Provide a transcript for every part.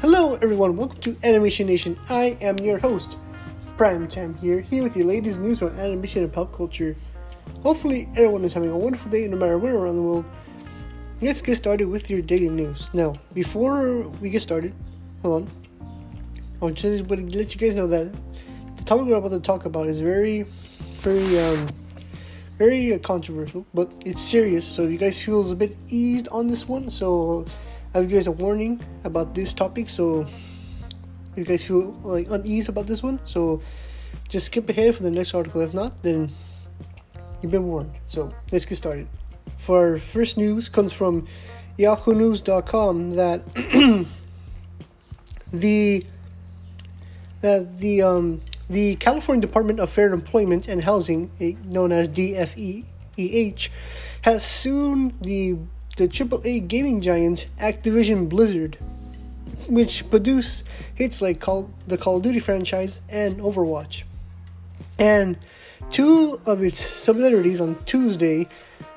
Hello, everyone. Welcome to Animation Nation. I am your host, Prime Time here, here with your latest news on animation and pop culture. Hopefully, everyone is having a wonderful day no matter where around the world. Let's get started with your daily news. Now, before we get started, hold on. I want to let you guys know that the topic we're about to talk about is very, very, um, very controversial, but it's serious. So if you guys feel a bit eased on this one, so I give you guys a warning about this topic. So you guys feel like unease about this one, so just skip ahead for the next article. If not, then you've been warned. So let's get started. For our first news comes from YahooNews.com that the that the um, the California Department of Fair Employment and Housing, eh, known as DFEH, has sued the the AAA gaming giant Activision Blizzard, which produced hits like Call, the Call of Duty franchise and Overwatch. And two of its subsidiaries on Tuesday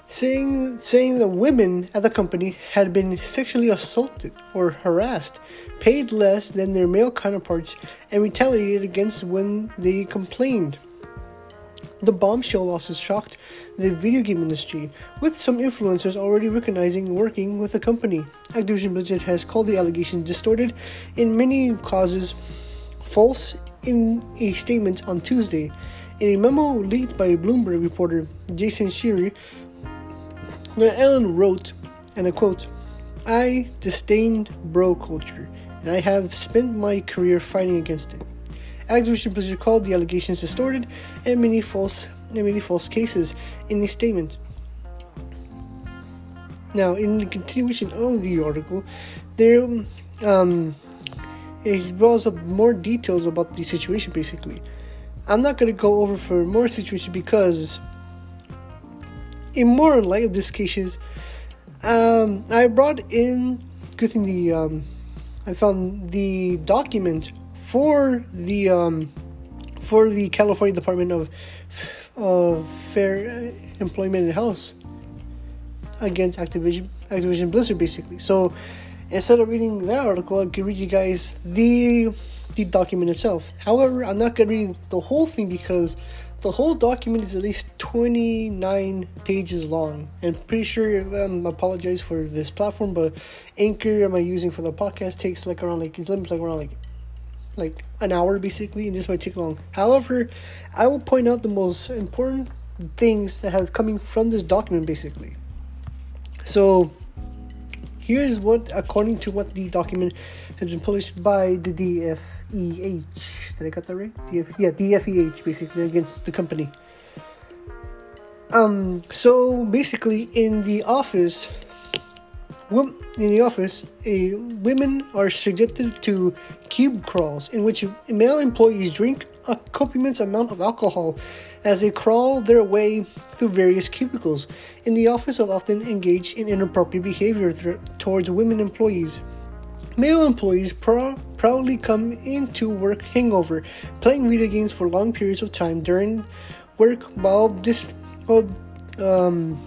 saying saying that women at the company had been sexually assaulted or harassed, paid less than their male counterparts, and retaliated against when they complained. The bombshell losses shocked the video game industry, with some influencers already recognizing working with the company. Activision Blizzard has called the allegations distorted in many causes false in a statement on Tuesday. In a memo leaked by Bloomberg reporter Jason Schreier, Allen wrote, and I quote, I disdained bro culture, and I have spent my career fighting against it. Activision Blizzard called the allegations distorted and many false and many false cases in the statement. Now, in the continuation of the article, there um, it draws up more details about the situation. Basically, I'm not going to go over for more situation because, in more light of this cases, um, I brought in. Good thing the um, I found the document for the um, for the California Department of of Fair Employment and Health against Activision Activision Blizzard basically. So instead of reading that article, I can read you guys the the document itself. However, I'm not gonna read the whole thing because the whole document is at least 29 pages long and pretty sure um, I apologize for this platform but anchor am i using for the podcast takes like around like it's like around like like an hour basically, and this might take long. However, I will point out the most important things that have coming from this document basically. So here's what according to what the document has been published by the DFEH. Did I get that right? DF, yeah, DFEH basically against the company. Um so basically in the office in the office, a, women are subjected to cube crawls in which male employees drink a copious amount of alcohol as they crawl their way through various cubicles. In the office, are often engaged in inappropriate behavior th- towards women employees. Male employees pr- proudly come into work hangover, playing video games for long periods of time during work while this, um,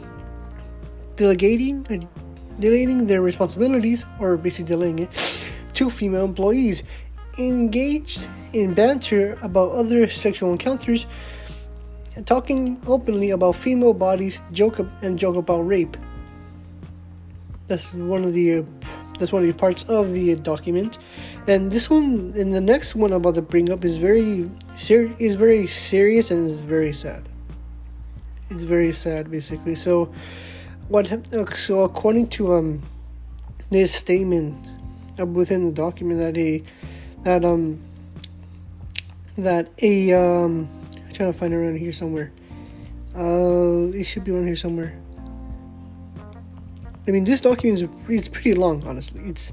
delegating delaying their responsibilities, or basically delaying it, to female employees engaged in banter about other sexual encounters, talking openly about female bodies, joke and joke about rape. That's one of the uh, that's one of the parts of the document, and this one and the next one I'm about to bring up is very ser- is very serious and is very sad. It's very sad, basically. So what so according to um this statement within the document that he that um that a um I'm trying to find it around here somewhere. Uh, it should be around here somewhere. I mean, this document is it's pretty long, honestly. It's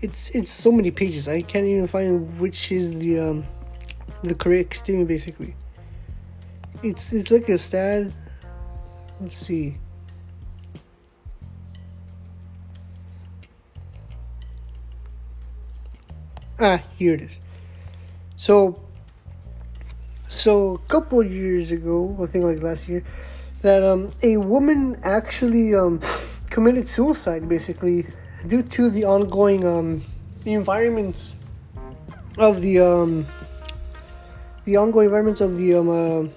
it's it's so many pages. I can't even find which is the um the correct statement. Basically, it's it's like a stat. Let's see. Ah, here it is. So, so a couple years ago, I think like last year, that um a woman actually um committed suicide basically due to the ongoing um environments of the um the ongoing environments of the um uh,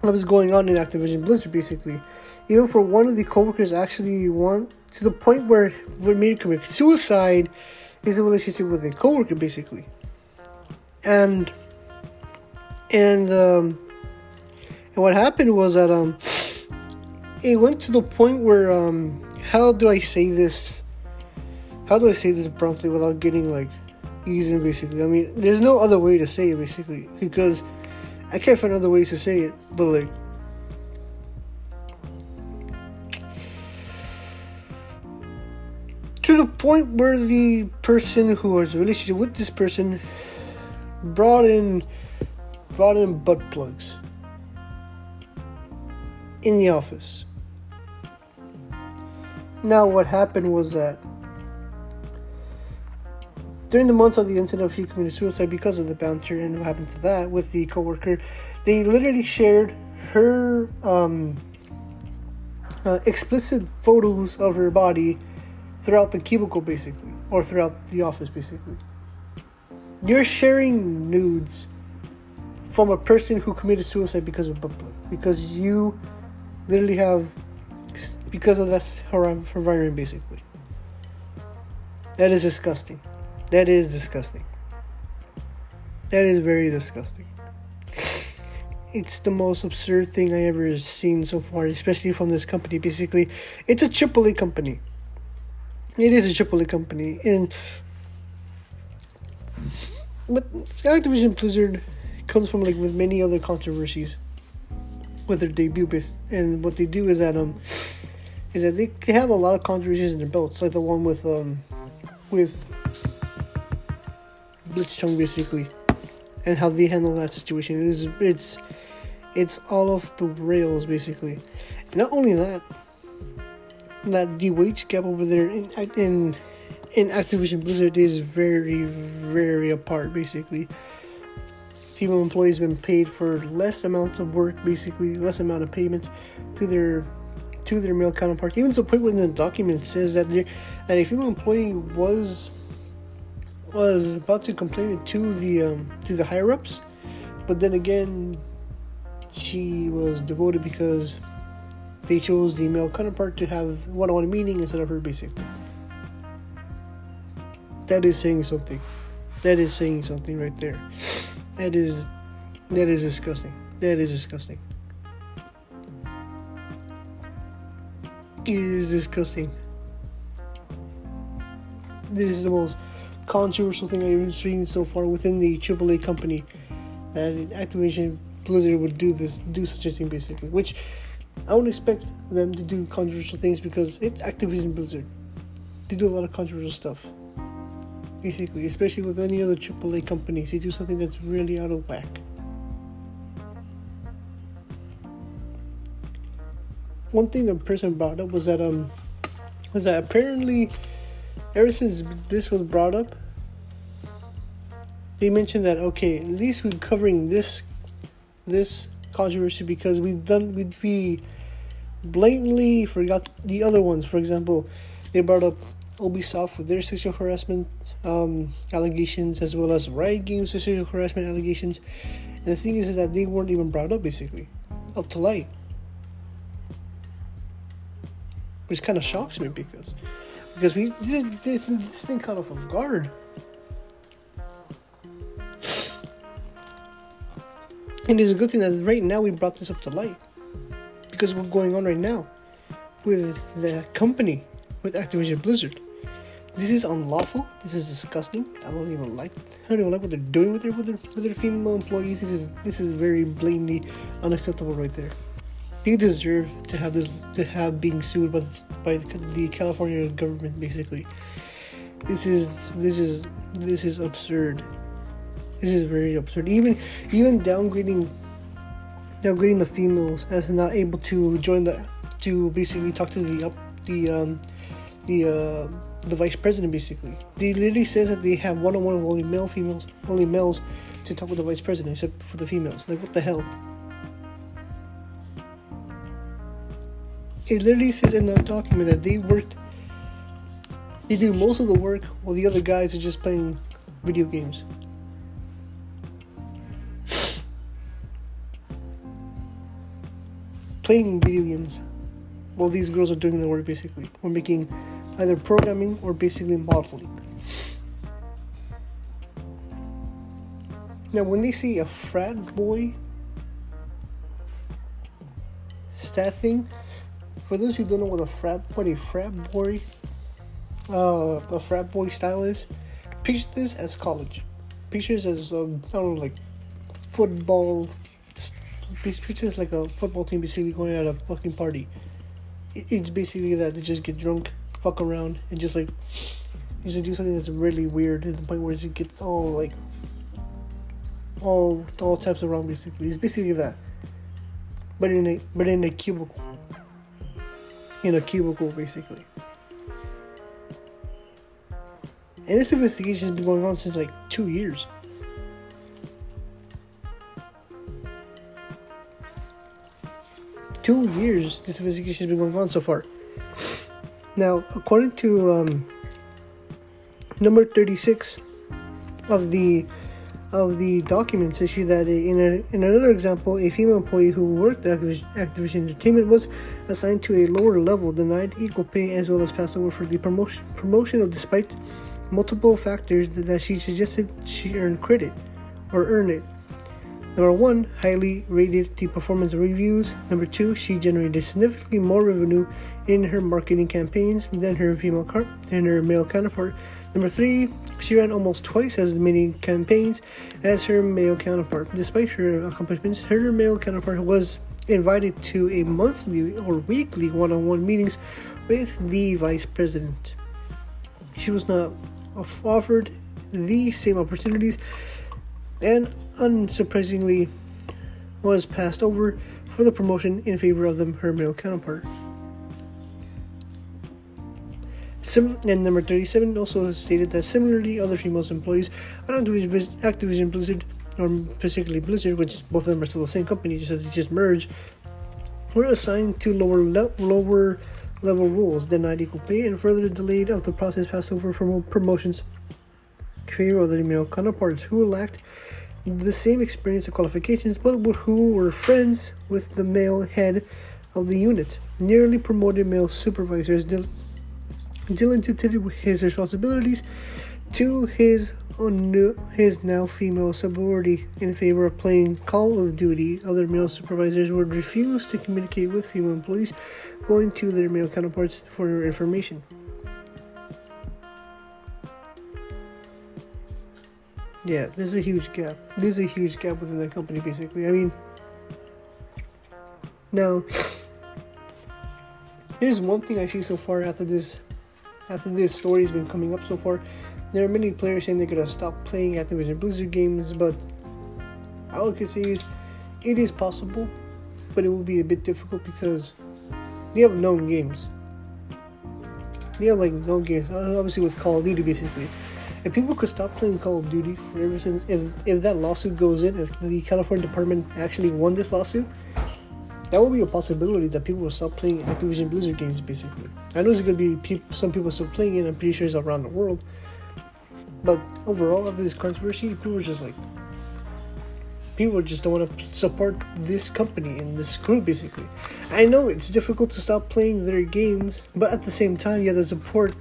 what was going on in Activision Blizzard basically. Even for one of the coworkers actually want to the point where we made commit suicide is a relationship with a coworker basically. And and um and what happened was that um it went to the point where um how do I say this? How do I say this promptly without getting like easy basically? I mean, there's no other way to say it basically because I can't find other ways to say it, but like to the point where the person who was relationship with this person brought in brought in butt plugs in the office. Now, what happened was that during the months of the incident, she committed suicide because of the bouncer, and what happened to that with the coworker? They literally shared her um, uh, explicit photos of her body throughout the cubicle, basically, or throughout the office, basically. You're sharing nudes from a person who committed suicide because of butt plug, because you literally have because of that environment, basically. That is disgusting. That is disgusting. That is very disgusting. It's the most absurd thing I ever seen so far, especially from this company. Basically, it's a AAA company. It is a AAA company, and but Activision Blizzard comes from like with many other controversies with their debut, and what they do is that um is that they, they have a lot of controversies in their belts, like the one with um with Blitzchung basically, and how they handle that situation. It's it's it's all off the rails basically. Not only that, that the wage gap over there in in in Activision Blizzard is very very apart basically. Female employees been paid for less amounts of work, basically less amount of payment to their to their male counterparts. Even to the point where the document says that there, that a female employee was was about to complain to the um, to the higher ups, but then again, she was devoted because they chose the male counterpart to have one-on-one meeting instead of her, basically. That is saying something. That is saying something right there. That is that is disgusting. That is disgusting. It is disgusting. This is the most controversial thing I've seen so far within the AAA company. That Activision Blizzard would do this, do such a thing basically. Which I don't expect them to do controversial things because it's Activision Blizzard. They do a lot of controversial stuff. Basically, especially with any other AAA companies, they do something that's really out of whack. one thing the person brought up was that um was that apparently ever since this was brought up they mentioned that okay at least we're covering this this controversy because we've done we we blatantly forgot the other ones. For example they brought up Ubisoft with their sexual harassment um, allegations as well as Riot Games sexual harassment allegations. And the thing is, is that they weren't even brought up basically up to light. Which kind of shocks me because because we did this, this thing caught off guard. And it's a good thing that right now we brought this up to light because what's going on right now with the company with Activision Blizzard. This is unlawful. This is disgusting. I don't even like. I don't even like what they're doing with their with their, with their female employees. This is this is very blatantly unacceptable right there they deserve to have this to have being sued by the, by the California government. Basically, this is this is this is absurd. This is very absurd. Even even downgrading downgrading the females as not able to join the to basically talk to the up the um the uh the vice president basically. They literally says that they have one on one with only male females only males to talk with the vice president except for the females. Like what the hell? it literally says in the document that they worked They do most of the work while the other guys are just playing video games. Playing video games while these girls are doing the work basically. We're making either programming or basically modeling. Now, when they see a frat boy stat thing, for those who don't know what a frat what a frat boy uh, a frat boy style is, picture this as college. Picture this as um, I don't know like football. Picture this like a football team basically going at a fucking party. It's basically that they just get drunk, fuck around, and just like just do something that's really weird to the point where it gets all like all all types of wrong basically. It's basically that. But in a but in a cubicle. In a cubicle basically. And this investigation has been going on since like two years. Two years this investigation has been going on so far. Now, according to um, number 36 of the of the documents issue that in, a, in another example, a female employee who worked at Activision Entertainment was assigned to a lower level, denied equal pay, as well as passed over for the promotion, promotion of despite multiple factors that she suggested she earn credit or earn it. Number one, highly rated the performance reviews. Number two, she generated significantly more revenue in her marketing campaigns than her female than her male counterpart. Number three, she ran almost twice as many campaigns as her male counterpart. Despite her accomplishments, her male counterpart was invited to a monthly or weekly one-on-one meetings with the vice president. She was not offered the same opportunities and unsurprisingly was passed over for the promotion in favor of the, her male counterpart. Sim- and number 37 also stated that similarly, other female employees at Activision, Blizzard, or particularly Blizzard, which both of them are still the same company, just as they just merged, were assigned to lower le- lower level roles, denied equal pay, and further delayed of the process passed over for promotions in favor of their male counterparts who lacked the same experience and qualifications, but who were friends with the male head of the unit. Nearly promoted male supervisors dil- diligently his responsibilities to his his now female subordinate in favor of playing Call of Duty. Other male supervisors would refuse to communicate with female employees, going to their male counterparts for information. Yeah, there's a huge gap. There's a huge gap within the company, basically. I mean, now, here's one thing I see so far after this, after this story's been coming up so far. There are many players saying they're gonna stop playing Activision Blizzard games, but all I can say is, it is possible, but it will be a bit difficult because they have known games. They have like known games, obviously with Call of Duty, basically if people could stop playing Call of Duty for ever since if if that lawsuit goes in, if the California Department actually won this lawsuit, that would be a possibility that people will stop playing Activision Blizzard games. Basically, I know there's gonna be some people still playing it. I'm pretty sure it's around the world, but overall, after this controversy, people are just like people just don't want to support this company and this group basically i know it's difficult to stop playing their games but at the same time you have to support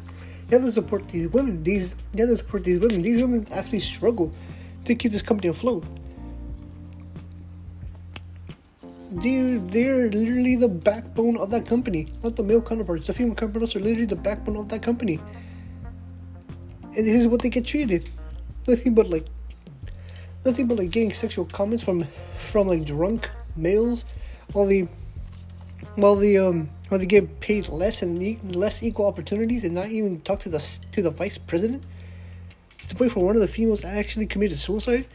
you have to support these women. These you have to support these women. These women actually struggle to keep this company afloat. They're, they're literally the backbone of that company, not the male counterparts. The female counterparts are literally the backbone of that company. And this is what they get treated. Nothing but like nothing but like getting sexual comments from from like drunk males while the while the um or they get paid less and less equal opportunities and not even talk to the to the vice president? To the point for one of the females actually committed suicide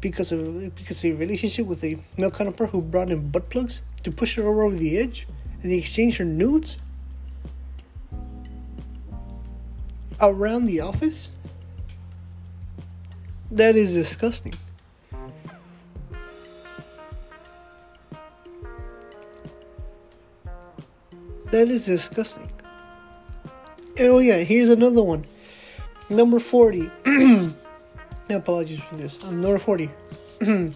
because of because of a relationship with a male counterpart who brought in butt plugs to push her over the edge and they exchanged her nudes around the office? That is disgusting That is disgusting. oh yeah, here's another one. Number 40. Apologies for this. Um, number 40.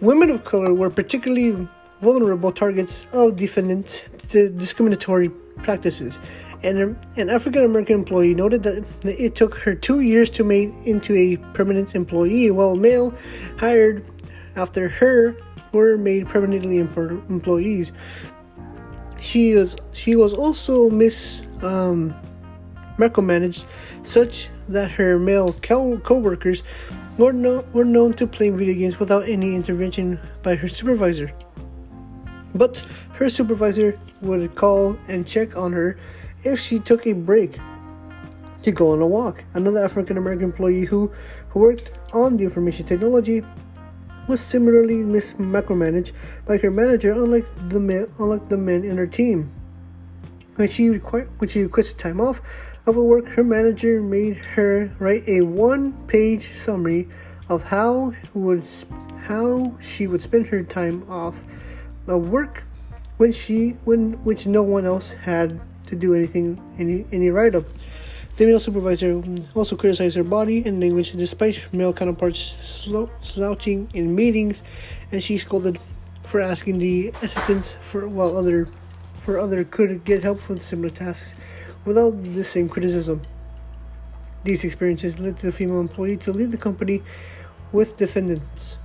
Women of color were particularly vulnerable targets of defendants to discriminatory practices. And an African American employee noted that it took her two years to make into a permanent employee, while male hired after her were made permanently employees. She was she was also mis um, micromanaged, such that her male co- workers were, no- were known to play video games without any intervention by her supervisor. But her supervisor would call and check on her if she took a break to go on a walk. Another African American employee who, who worked on the information technology was similarly micromanaged by her manager, unlike the men, unlike the men in her team. When she required, when she requested time off of her work, her manager made her write a one-page summary of how would how she would spend her time off of work when she when which no one else had to do anything any any write-up. The male supervisor also criticized her body and language despite male counterparts slouching in meetings, and she scolded for asking the assistants for while other for other could get help for similar tasks without the same criticism. These experiences led the female employee to leave the company with defendants.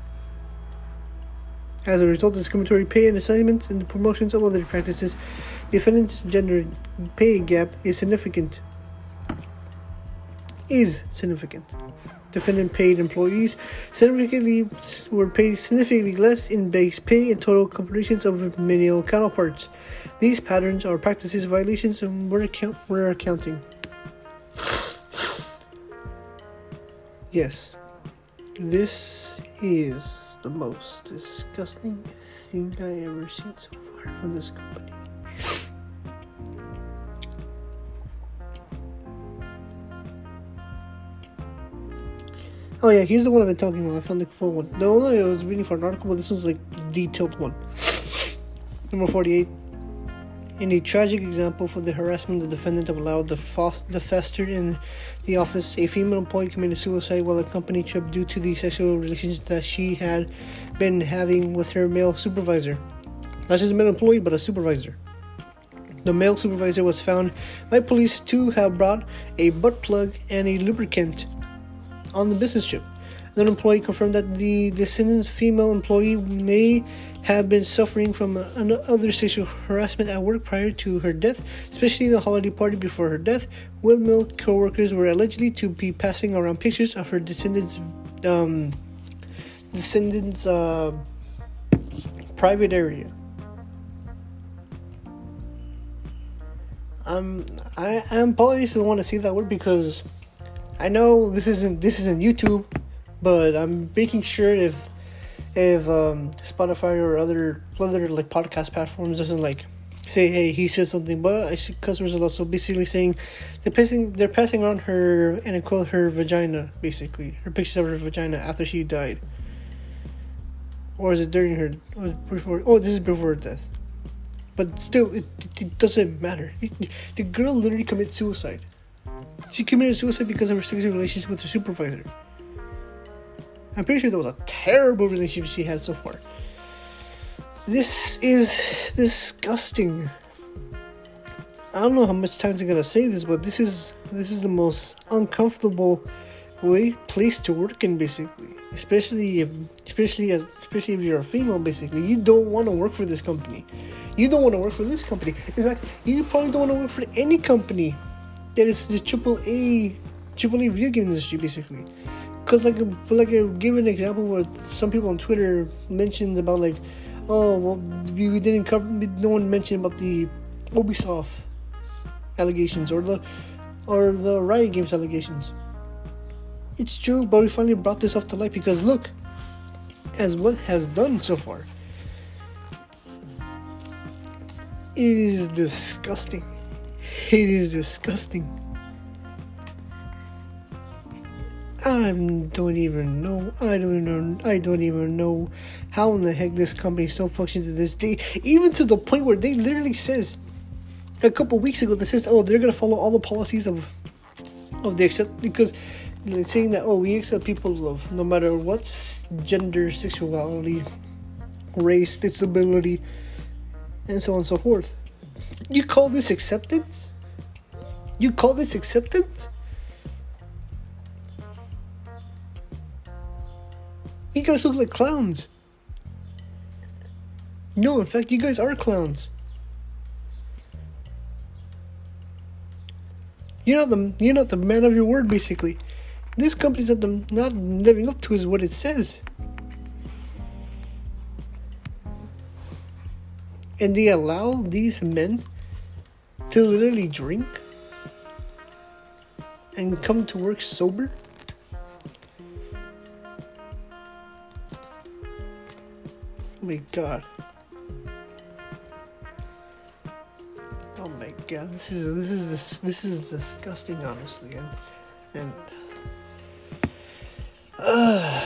As a result of discriminatory pay and assignments and the promotions of other practices, the defendants' gender pay gap is significant is significant. Defendant paid employees significantly were paid significantly less in base pay and total compensation of menial counterparts. These patterns are practices violations and we're, account- we're accounting. Yes, this is the most disgusting thing I ever seen so far from this company. Oh yeah, he's the one I've been talking about. I found the full one. The only I was reading for an article, but this was like detailed one. Number forty-eight. In a tragic example for the harassment the defendant allowed the, fo- the fester in the office, a female employee committed suicide while a company trip due to the sexual relations that she had been having with her male supervisor. Not just a male employee, but a supervisor. The male supervisor was found by police to have brought a butt plug and a lubricant on the business trip. The employee confirmed that the descendant female employee may have been suffering from other sexual harassment at work prior to her death, especially the holiday party before her death. Windmill co-workers were allegedly to be passing around pictures of her descendants' um, descendants' uh, private area. Um, I am probably still want to see that word because I know this isn't this isn't YouTube, but I'm making sure if if um, Spotify or other other like podcast platforms doesn't like say hey he said something, but I see customers are also basically saying they're passing they're passing around her and I quote her vagina basically her pictures of her vagina after she died, or is it during her or before? Oh, this is before her death. But still, it, it doesn't matter. the girl literally committed suicide. She committed suicide because of her sexual relationship with her supervisor. I'm pretty sure that was a terrible relationship she had so far. This is disgusting. I don't know how much time I'm gonna say this, but this is this is the most uncomfortable way place to work in basically. Especially if especially as especially if you're a female basically. You don't wanna work for this company. You don't wanna work for this company. In fact, you probably don't wanna work for any company that is the triple A triple A video game industry basically. Cause like like I give an example where some people on Twitter mentioned about like, oh well we didn't cover no one mentioned about the Ubisoft allegations or the or the Riot Games allegations. It's true, but we finally brought this off to light because look, as what has done so far, it is disgusting. It is disgusting. I don't even know. I don't even. I don't even know how in the heck this company still functions to this day. Even to the point where they literally says, a couple weeks ago that says, oh, they're gonna follow all the policies of of the accept because they're saying that oh, we accept people of no matter what gender, sexuality, race, disability, and so on and so forth. You call this acceptance? You call this acceptance? You guys look like clowns. No, in fact, you guys are clowns. You're not the you're not the man of your word, basically. This company's not the, not living up to is what it says. And they allow these men to literally drink and come to work sober. Oh my god. Oh my god, this is this is this, this is disgusting, honestly, and and uh,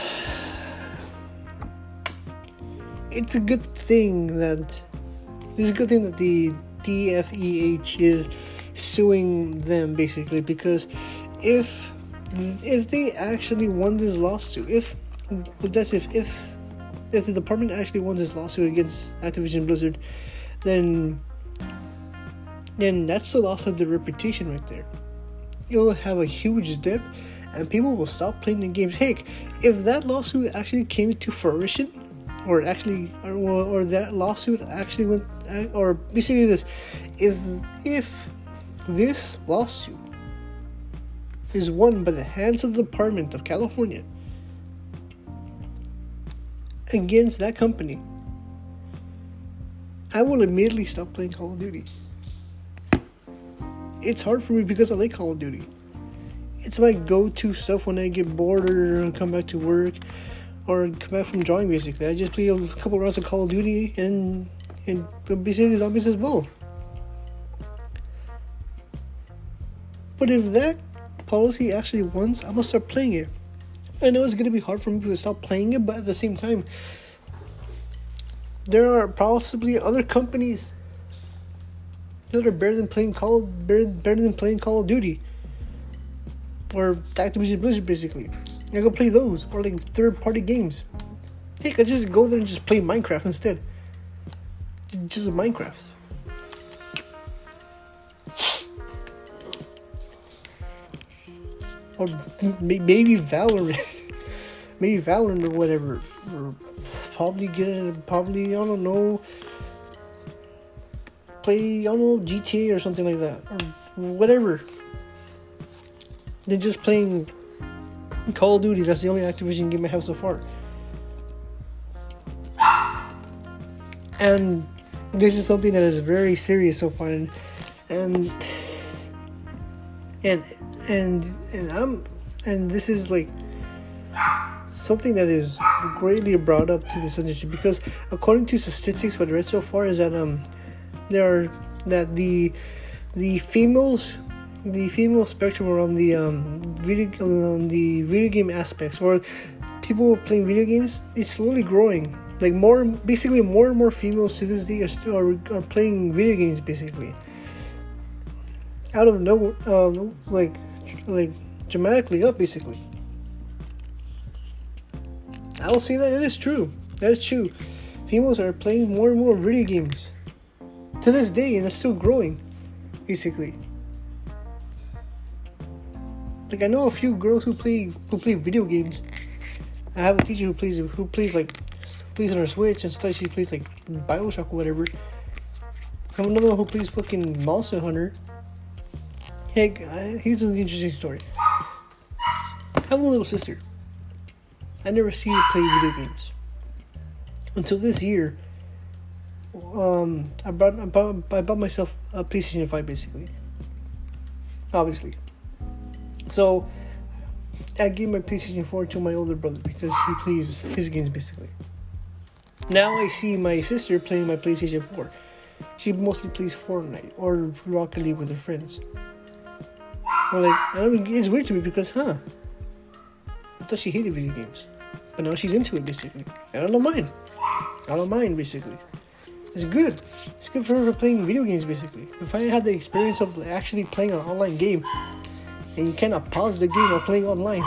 it's a good thing that it's a good thing that the DFEH is suing them basically because if if they actually won this lawsuit, if that's if if if the department actually won this lawsuit against Activision Blizzard, then then that's the loss of their reputation right there. You'll have a huge dip, and people will stop playing the games. Heck, if that lawsuit actually came to fruition, or actually, or, or that lawsuit actually went, uh, or basically this, if if this lawsuit is won by the hands of the Department of California against that company, I will immediately stop playing Call of Duty. It's hard for me because I like Call of Duty. It's my go-to stuff when I get bored or come back to work or come back from drawing. Basically, I just play a couple rounds of Call of Duty and and basically zombies as well. But if that policy actually wins, I'm gonna start playing it. I know it's gonna be hard for me to stop playing it, but at the same time, there are possibly other companies that are better than playing Call better, better than playing Call of Duty or Activision Blizzard basically. I go play those or like third party games. Hey, I just go there and just play Minecraft instead. Just Minecraft. or maybe Valorant, maybe Valorant or whatever, or probably get probably I don't know, play I don't know GTA or something like that or whatever. They're just playing Call of Duty. That's the only Activision game I have so far. And this is something that is very serious so far, and and and and and I'm and this is like something that is greatly brought up to this industry because according to statistics what I read so far is that um there are that the the females the female spectrum around the um video on the video game aspects or people playing video games it's slowly growing like more basically more and more females to this day are still are, are playing video games basically out of no uh, like like dramatically up basically. I will say that it is true. That is true. Females are playing more and more video games to this day, and it's still growing, basically. Like I know a few girls who play who play video games. I have a teacher who plays who plays like plays on her Switch, and sometimes she plays like Bioshock or whatever. I have another one who plays fucking Monster Hunter. Hey, uh, here's an interesting story. I have a little sister. I never see her play video games until this year. Um, I bought, I bought I bought myself a PlayStation Five, basically. Obviously. So I gave my PlayStation Four to my older brother because he plays his games, basically. Now I see my sister playing my PlayStation Four. She mostly plays Fortnite or Rocket League with her friends. Like, I mean, it's weird to me because, huh? I thought she hated video games, but now she's into it basically. I don't mind. I don't mind basically. It's good. It's good for, her for playing video games, basically. If I had the experience of actually playing an online game, and you cannot pause the game while playing online.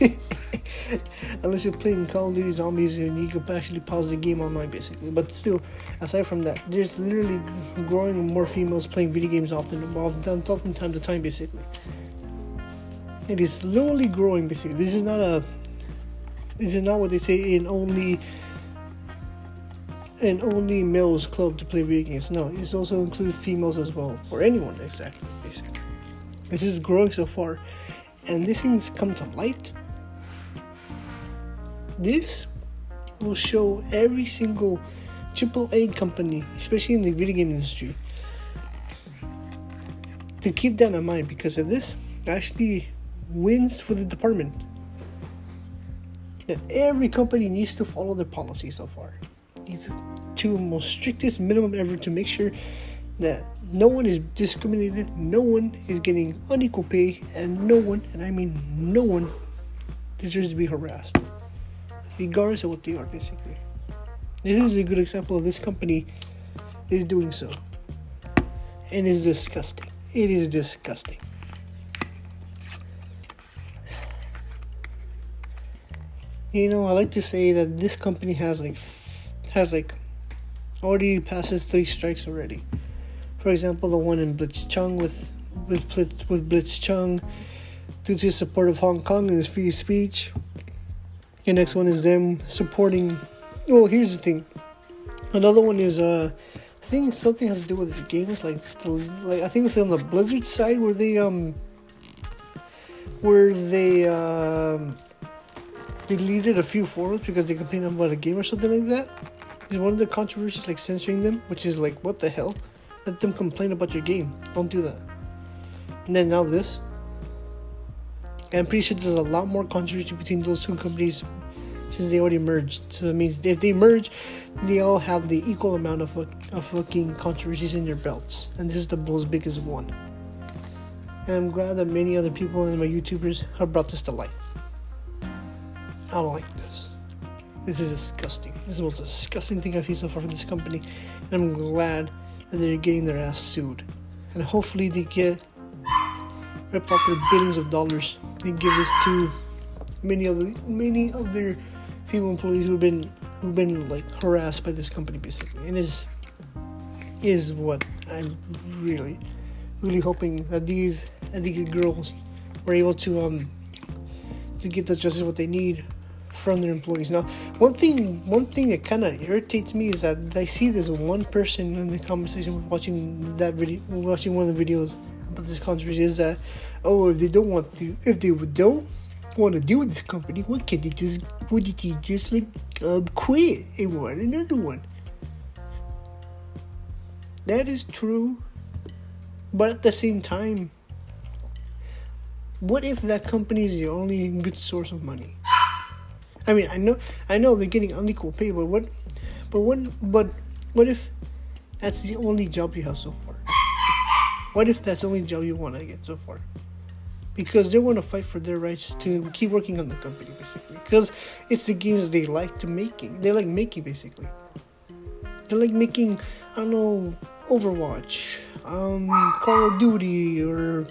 Unless you're playing Call of Duty Zombies and you can actually pause the game online, basically. But still, aside from that, there's literally growing more females playing video games often, often, often time to time, basically. It is slowly growing, basically. This is not a. This is not what they say in only an only males club to play video games. No, it also includes females as well, or anyone exactly, basically. This is growing so far, and this thing's come to light. This will show every single AAA company, especially in the video game industry, to keep that in mind because of this actually wins for the department. That every company needs to follow their policy so far these two most strictest minimum ever to make sure that no one is discriminated, no one is getting unequal pay, and no one, and I mean no one, deserves to be harassed, regardless of what they are, basically. This is a good example of this company is doing so. And it's disgusting. It is disgusting. You know, I like to say that this company has like has like already passes three strikes already. For example, the one in Blitzchung with with Blitz, with Blitzchung due to his support of Hong Kong and his free speech. The next one is them supporting. Well, here's the thing. Another one is uh, I think something has to do with the games, like the, like I think it's on the Blizzard side where they um where they um deleted a few forums because they complained about a game or something like that is one of the controversies like censoring them, which is like, what the hell? Let them complain about your game. Don't do that. And then now this. I'm pretty sure there's a lot more controversy between those two companies since they already merged. So it means if they merge, they all have the equal amount of, of fucking controversies in their belts. And this is the most biggest one. And I'm glad that many other people and my YouTubers have brought this to light. I don't like this. This is disgusting. This is the most disgusting thing I've seen so far from this company. And I'm glad that they're getting their ass sued. And hopefully they get ripped off their billions of dollars and give this to many of the many of their female employees who've been who've been like harassed by this company basically. And is is what I'm really really hoping that these that these girls were able to um to get the justice what they need from their employees. Now, one thing one thing that kind of irritates me is that I see there's one person in the conversation watching that video, watching one of the videos about this controversy is that oh, if they don't want to, if they would don't want to deal with this company, what can they just, would they just like um, quit and want another one? That is true, but at the same time, what if that company is the only good source of money? I mean, I know, I know they're getting unequal pay, but what, but what, but what if that's the only job you have so far? What if that's the only job you want to get so far? Because they want to fight for their rights to keep working on the company, basically. Because it's the games they like to making. They like making, basically. They like making, I don't know, Overwatch, um, Call of Duty, or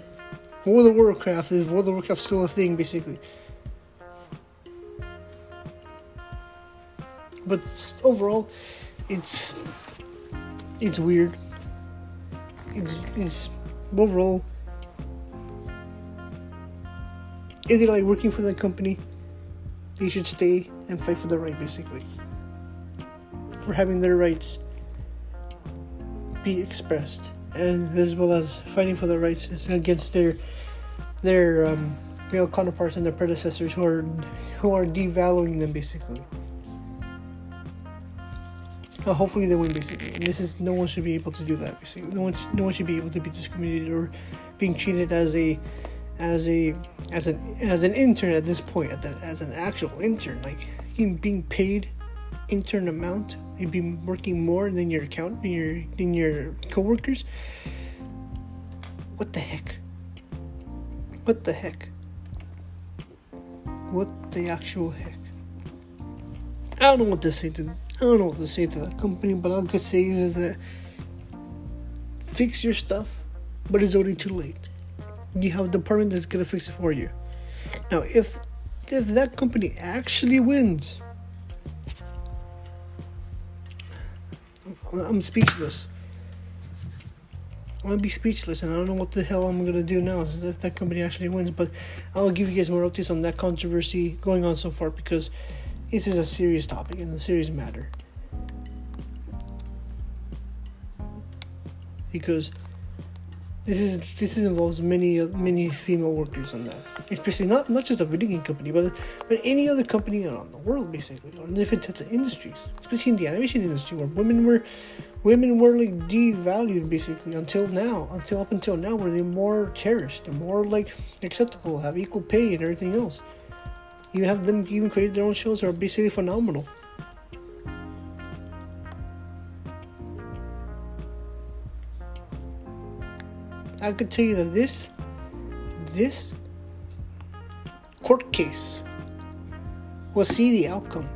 World of Warcraft. Is World of Warcraft still a thing, basically? But overall, it's it's weird. It's, it's overall. If they like working for that company, they should stay and fight for their right, basically. For having their rights be expressed, and as well as fighting for their rights against their their um, male counterparts and their predecessors who are who are devaluing them, basically. Hopefully they win basically. And this is no one should be able to do that basically. No one no one should be able to be discriminated or being treated as a as a as an as an intern at this point at the, as an actual intern. Like being paid intern amount you'd be working more than your account than your than your coworkers. What the heck? What the heck? What the actual heck? I don't know what to say to don't know what to say to that company, but all I could say is, is that fix your stuff, but it's already too late. You have a department that's gonna fix it for you. Now, if if that company actually wins, I'm speechless. I'm gonna be speechless, and I don't know what the hell I'm gonna do now if that company actually wins. But I'll give you guys more updates on that controversy going on so far because this is a serious topic and a serious matter. Because this is this involves many many female workers on that, especially not not just a video game company, but but any other company around the world, basically, or different types of industries, especially in the animation industry, where women were women were like devalued basically until now, until up until now, where they're more cherished and more like acceptable, have equal pay and everything else. You have them even create their own shows are basically phenomenal. I could tell you that this this court case will see the outcome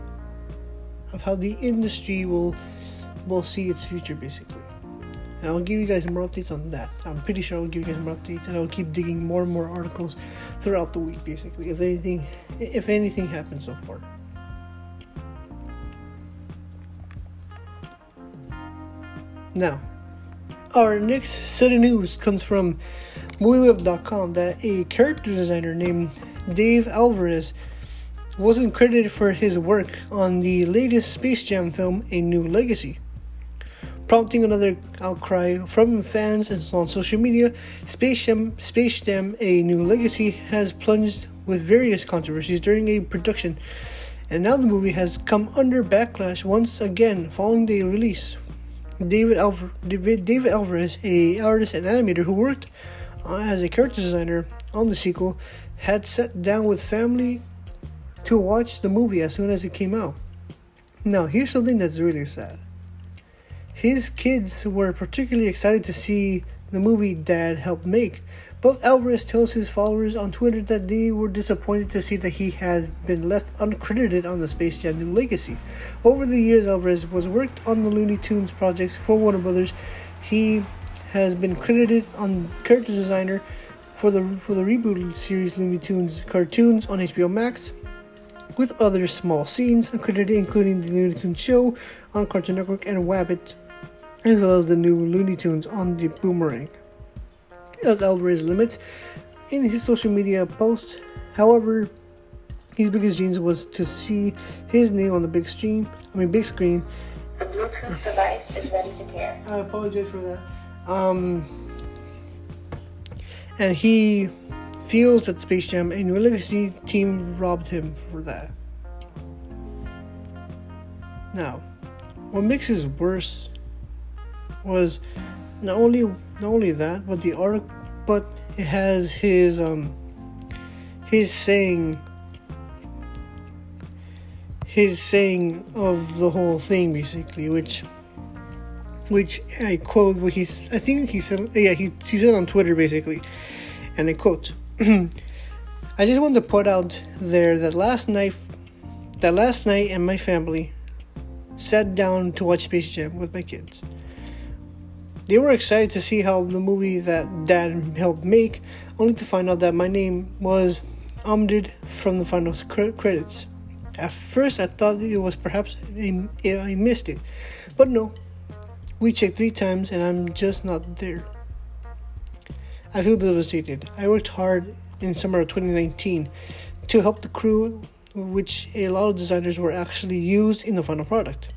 of how the industry will will see its future basically. And I'll give you guys more updates on that. I'm pretty sure I'll give you guys more updates and I'll keep digging more and more articles throughout the week basically. If anything if anything happens so far. Now, our next set of news comes from MovieWeb.com that a character designer named Dave Alvarez wasn't credited for his work on the latest Space Jam film, A New Legacy prompting another outcry from fans and on social media. Space Jam, Space Jam: A New Legacy has plunged with various controversies during a production, and now the movie has come under backlash once again following the release. David, Alver- David, David Alvarez, a artist and animator who worked uh, as a character designer on the sequel, had sat down with family to watch the movie as soon as it came out. Now, here's something that's really sad his kids were particularly excited to see the movie Dad helped make, but Alvarez tells his followers on Twitter that they were disappointed to see that he had been left uncredited on the Space Jam New Legacy. Over the years, Alvarez was worked on the Looney Tunes projects for Warner Brothers. He has been credited on character designer for the for the reboot series Looney Tunes cartoons on HBO Max, with other small scenes credited including the Looney Tunes show on Cartoon Network and Wabbit as well as the new Looney Tunes on the Boomerang. As Alvarez limits in his social media post. however, his biggest dreams was to see his name on the big screen. I mean, big screen. The Bluetooth device is ready to pair. I apologize for that. Um, and he feels that Space Jam and New Legacy team robbed him for that. Now, what makes this worse was not only not only that, but the article, but it has his um his saying his saying of the whole thing basically, which which I quote what he's I think he said yeah he he said on Twitter basically, and I quote. I just want to put out there that last night, that last night, and my family sat down to watch Space Jam with my kids. They were excited to see how the movie that Dad helped make, only to find out that my name was omitted from the final credits. At first, I thought it was perhaps I missed it, but no. We checked three times and I'm just not there. I feel devastated. I worked hard in summer of 2019 to help the crew, which a lot of designers were actually used in the final product.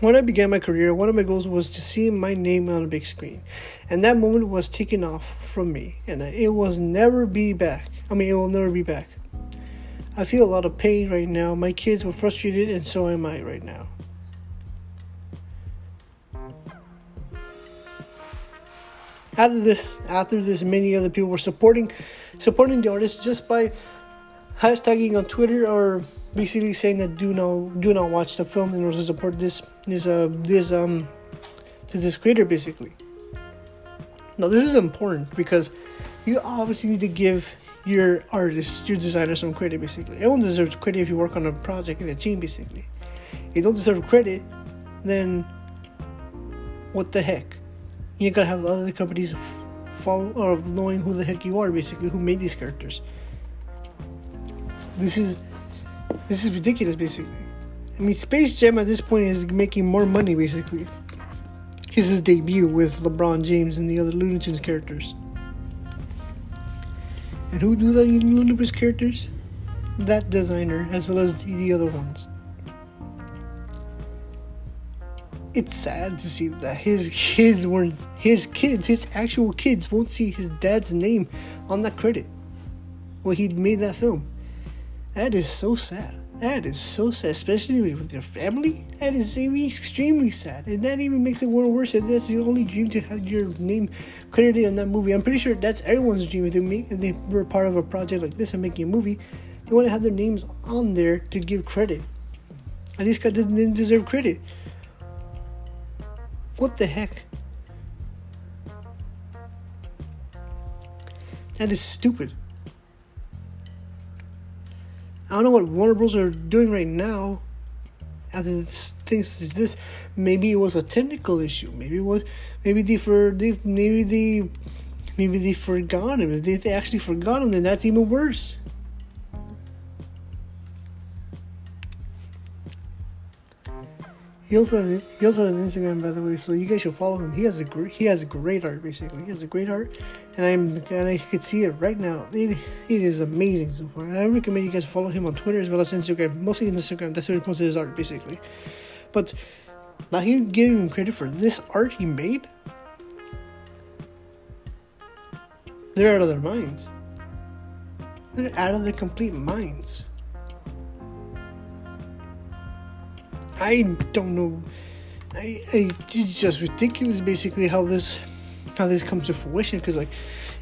When I began my career, one of my goals was to see my name on a big screen, and that moment was taken off from me, and it will never be back. I mean, it will never be back. I feel a lot of pain right now. My kids were frustrated, and so am I right now. After this, after this, many other people were supporting, supporting the artist just by hashtagging on Twitter or basically saying that do not do not watch the film in order to support this this uh this um to this creator basically. Now this is important because you obviously need to give your artist, your designer some credit basically. Everyone deserves credit if you work on a project in a team basically. If you don't deserve credit, then what the heck? You gotta have the other companies follow or knowing who the heck you are, basically, who made these characters. This is this is ridiculous, basically. I mean, Space Jam at this point is making more money, basically. His his debut with LeBron James and the other Looney Tunes characters. And who do the Looney Tunes characters? That designer, as well as the other ones. It's sad to see that his kids weren't his kids, his actual kids won't see his dad's name on that credit when he made that film. That is so sad. That is so sad, especially with your family. That is extremely sad, and that even makes it more worse. That that's the only dream to have your name credited on that movie. I'm pretty sure that's everyone's dream. If they make, if they were part of a project like this and making a movie, they want to have their names on there to give credit. And these guys didn't deserve credit. What the heck? That is stupid. I don't know what Warner Bros. are doing right now. After things is this, maybe it was a technical issue. Maybe it was, maybe they for they maybe they, maybe they forgot him. If they, they actually forgot him, then that's even worse. He also he also has an Instagram by the way, so you guys should follow him. He has a great he has great art basically. He has a great art, and I'm and I can see it right now. It, it is amazing so far. And I recommend you guys follow him on Twitter as well as Instagram. Mostly Instagram. That's where he posts his art basically. But now he's giving him credit for this art he made. They're out of their minds. They're out of their complete minds. I don't know. I, I it's just ridiculous, basically, how this how this comes to fruition. Because like,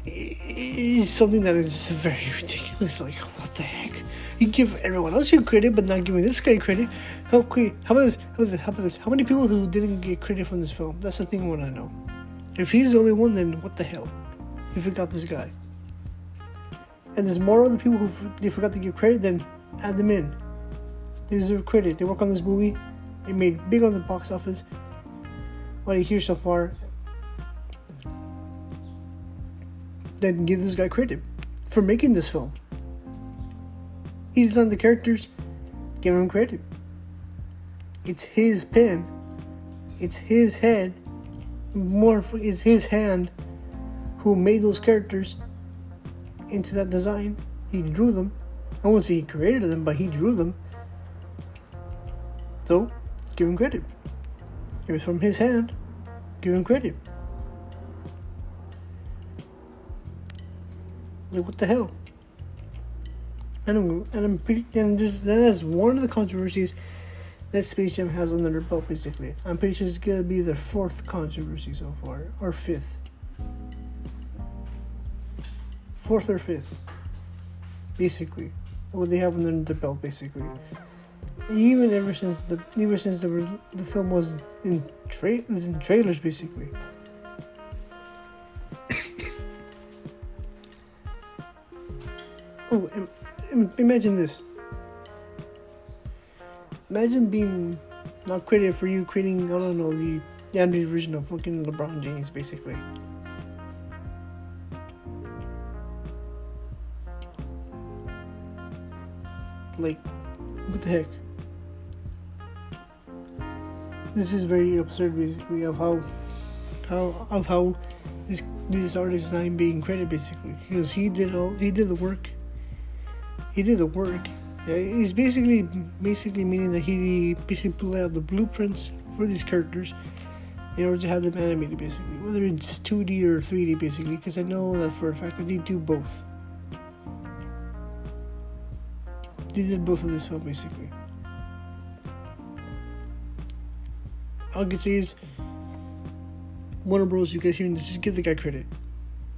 it's something that is very ridiculous. Like, what the heck? You give everyone else your credit, but not giving this guy credit. How quick? How about this? How about this? How about this? How many people who didn't get credit from this film? That's the thing I want to know. If he's the only one, then what the hell? You forgot this guy. And there's more other people who they forgot to give credit, then add them in. They deserve credit. They work on this movie. It made big on the box office. What I hear so far, then give this guy credit for making this film. He designed the characters. Give him credit. It's his pen. It's his head. More, it's his hand who made those characters into that design. He drew them. I won't say he created them, but he drew them. So, give him credit. It was from his hand. Give him credit. Like, what the hell? And I'm, and I'm pretty, and just, that is one of the controversies that Space Jam has under their belt, basically. I'm pretty sure it's gonna be their fourth controversy so far, or fifth. Fourth or fifth, basically, what they have under their belt, basically even ever since the ever since the the film was in tra- was in trailers basically. oh, Im- imagine this. Imagine being not credited for you creating I don't know the the animated version of fucking LeBron James basically. Like, what the heck? This is very absurd basically of how how of how this this artist is not being credited basically. Because he did all he did the work. He did the work. Uh, He's basically basically meaning that he basically put out the blueprints for these characters in order to have them animated basically. Whether it's 2d or 3d basically because i know that for a fact that they do both. They did both of this film basically all I can say is Warner Bros. You guys hearing this? Just give the guy credit.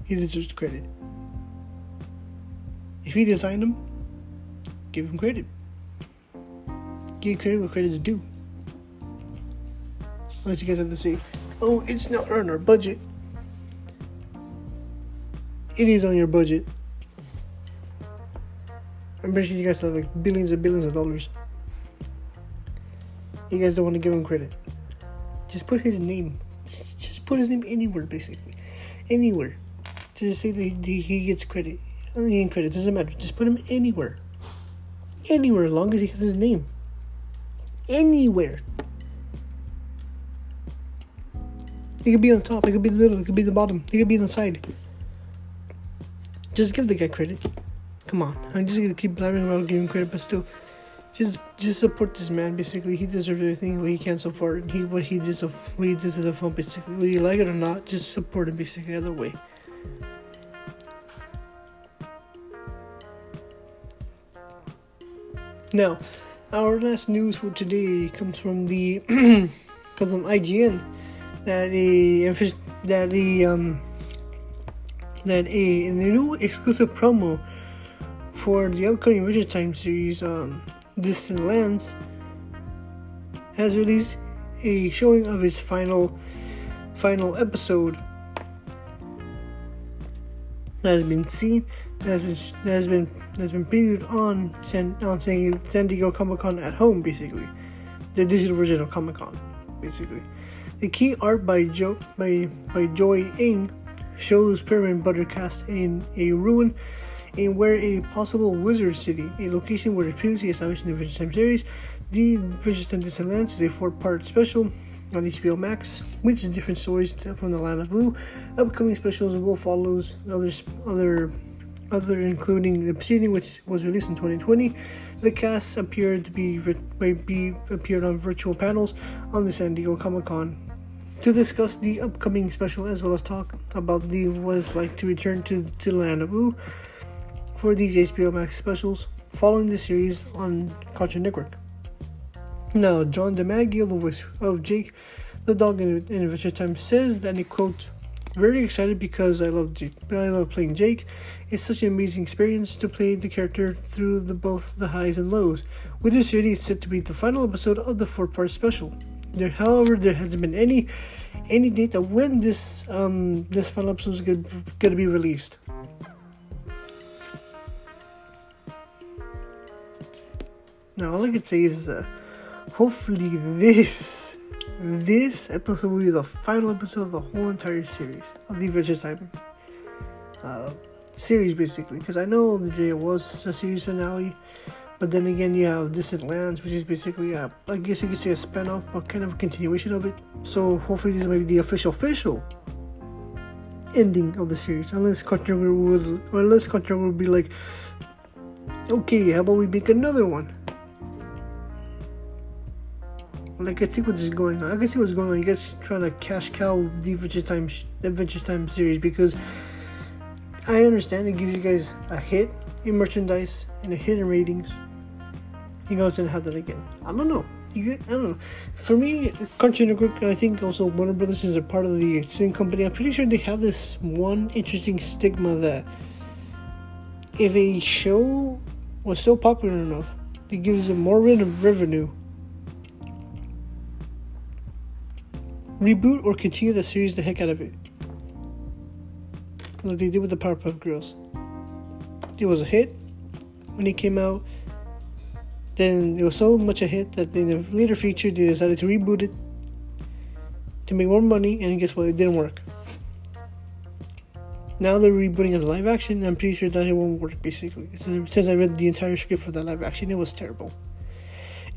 He deserves credit. If he designed them, give him credit. Give credit where credit is due. Unless you guys have to say, "Oh, it's not on our budget." It is on your budget. I'm pretty sure you guys have like billions and billions of dollars. You guys don't want to give him credit. Just put his name. Just put his name anywhere, basically. Anywhere. Just say that he gets credit. Oh, he gets credit. Doesn't matter. Just put him anywhere. Anywhere, as long as he has his name. Anywhere. It could be on top. It could be the middle. It could be the bottom. It could be on the side. Just give the guy credit. Come on. I'm just gonna keep blabbering around giving credit, but still, just just support this man. Basically, he deserves everything what he can so far, and he what he did so what he did to the phone. Basically, whether you like it or not, just support him. Basically, either way. Now, our last news for today comes from the comes from IGN that a that a um that a, a new exclusive promo for the upcoming Adventure Time series um Distant Lands has released a showing of its final final episode. That has been seen that has been that has been that has been previewed on San on San, San Diego Comic Con at home basically. The digital version of Comic Con basically. The key art by Joe by by Joy Ng shows Peppermint Butler cast in a ruin in where a possible wizard city, a location where previously established in the Adventure Time series. The Adventure Time Distant Lands is a four-part special on HBO Max, which is different stories from the Land of Ooo. Upcoming specials will follow others, other, other including the proceeding, which was released in 2020. The cast appeared to be, be appeared on virtual panels on the San Diego Comic Con to discuss the upcoming special as well as talk about the what it's like to return to, to the land of Ooo for these HBO Max specials following the series on Cartoon Network. Now, John DiMaggio, the voice of Jake, the dog in, in Adventure Time, says that he quote, "Very excited because I love Jake. I love playing Jake. It's such an amazing experience to play the character through the both the highs and lows. With this series set to be the final episode of the four-part special." There, however, there hasn't been any any date of when this um this final episode is gonna, gonna be released. Now, all I can say is, uh, hopefully, this this episode will be the final episode of the whole entire series of the Adventure Time uh, series, basically. Because I know there was a series finale, but then again, you have Distant Lands, which is basically, a, I guess you could say a spin-off, but kind of a continuation of it. So hopefully, this might be the official, official ending of the series. Unless Cartoon was, unless Cartoon will be like, okay, how about we make another one? Like, I can see what's going on. I can see what's going on. You guys trying to cash cow the Adventure Time, Adventure Time series because I understand it gives you guys a hit in merchandise and a hit in ratings you guys didn't have that again. I don't know. You I don't know. For me, Cartoon Network, I think also Warner Brothers is a part of the same company. I'm pretty sure they have this one interesting stigma that if a show was so popular enough, it gives them more revenue. Reboot or continue the series the heck out of it. Like they did with the Powerpuff Girls. It was a hit when it came out then it was so much a hit that in the later feature they decided to reboot it to make more money, and guess what? It didn't work. Now they're rebooting as a live action. I'm pretty sure that it won't work. Basically, since I read the entire script for that live action, it was terrible.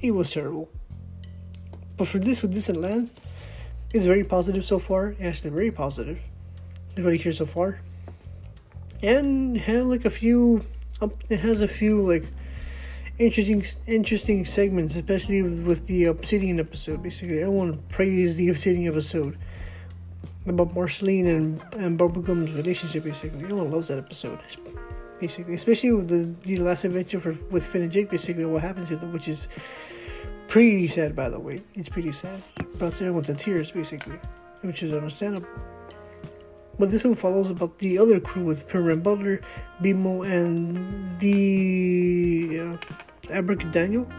It was terrible. But for this, with Distant Lands, it's very positive so far. Actually, very positive. Everybody here so far, and had like a few. It has a few like interesting interesting segments, especially with, with the Obsidian episode. Basically, everyone praised the Obsidian episode about Marceline and and Bubblegum's relationship. Basically, everyone loves that episode. Basically, especially with the, the last adventure for with Finn and Jake. Basically, what happened to them, which is pretty sad, by the way. It's pretty sad. Brought everyone to tears, basically, which is understandable. But this one follows about the other crew with Peppermint Butler, BMO, and the uh, Abracadaniel.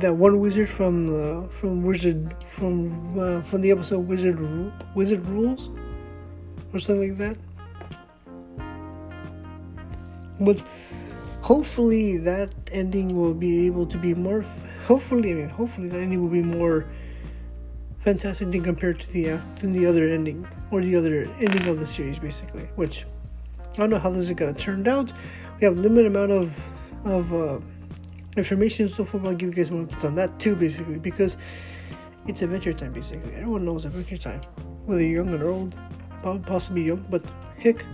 That one wizard from the from Wizard from uh, from the episode Wizard Wizard Rules or something like that. But hopefully that ending will be able to be more. Hopefully, I mean, hopefully that ending will be more fantastic than compared to the uh, than the other ending or the other ending of the series, basically. Which I don't know how this is gonna turn out. We have limited amount of of uh, information so far. I'll give you guys more on that too, basically, because it's adventure time. Basically, everyone knows adventure time, whether you're young or old, possibly young, but heck.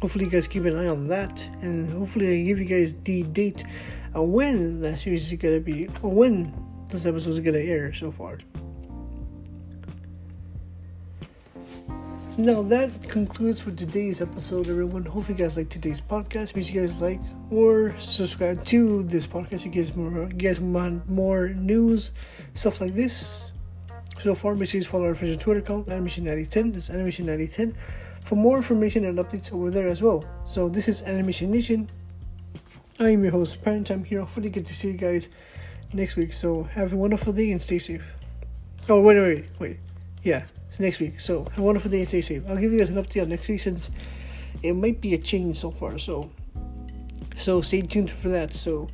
Hopefully, you guys keep an eye on that, and hopefully, I give you guys the date on when that series is gonna be, or when this episode is gonna air so far. Now that concludes for today's episode, everyone. Hope you guys like today's podcast. Please, you guys like or subscribe to this podcast. You guys more, you guys want more news, stuff like this. So far, please follow our official Twitter account, Animation 9010. That's Animation 9010 for more information and updates over there as well. So this is Animation Nation. I am your host, Parent. I'm here. Hopefully, get to see you guys next week. So have a wonderful day and stay safe. Oh wait, wait, wait. Yeah, it's next week. So have a wonderful day and stay safe. I'll give you guys an update on next week since it might be a change so far. So so stay tuned for that. So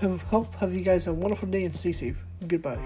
have hope have you guys a wonderful day and stay safe. Goodbye.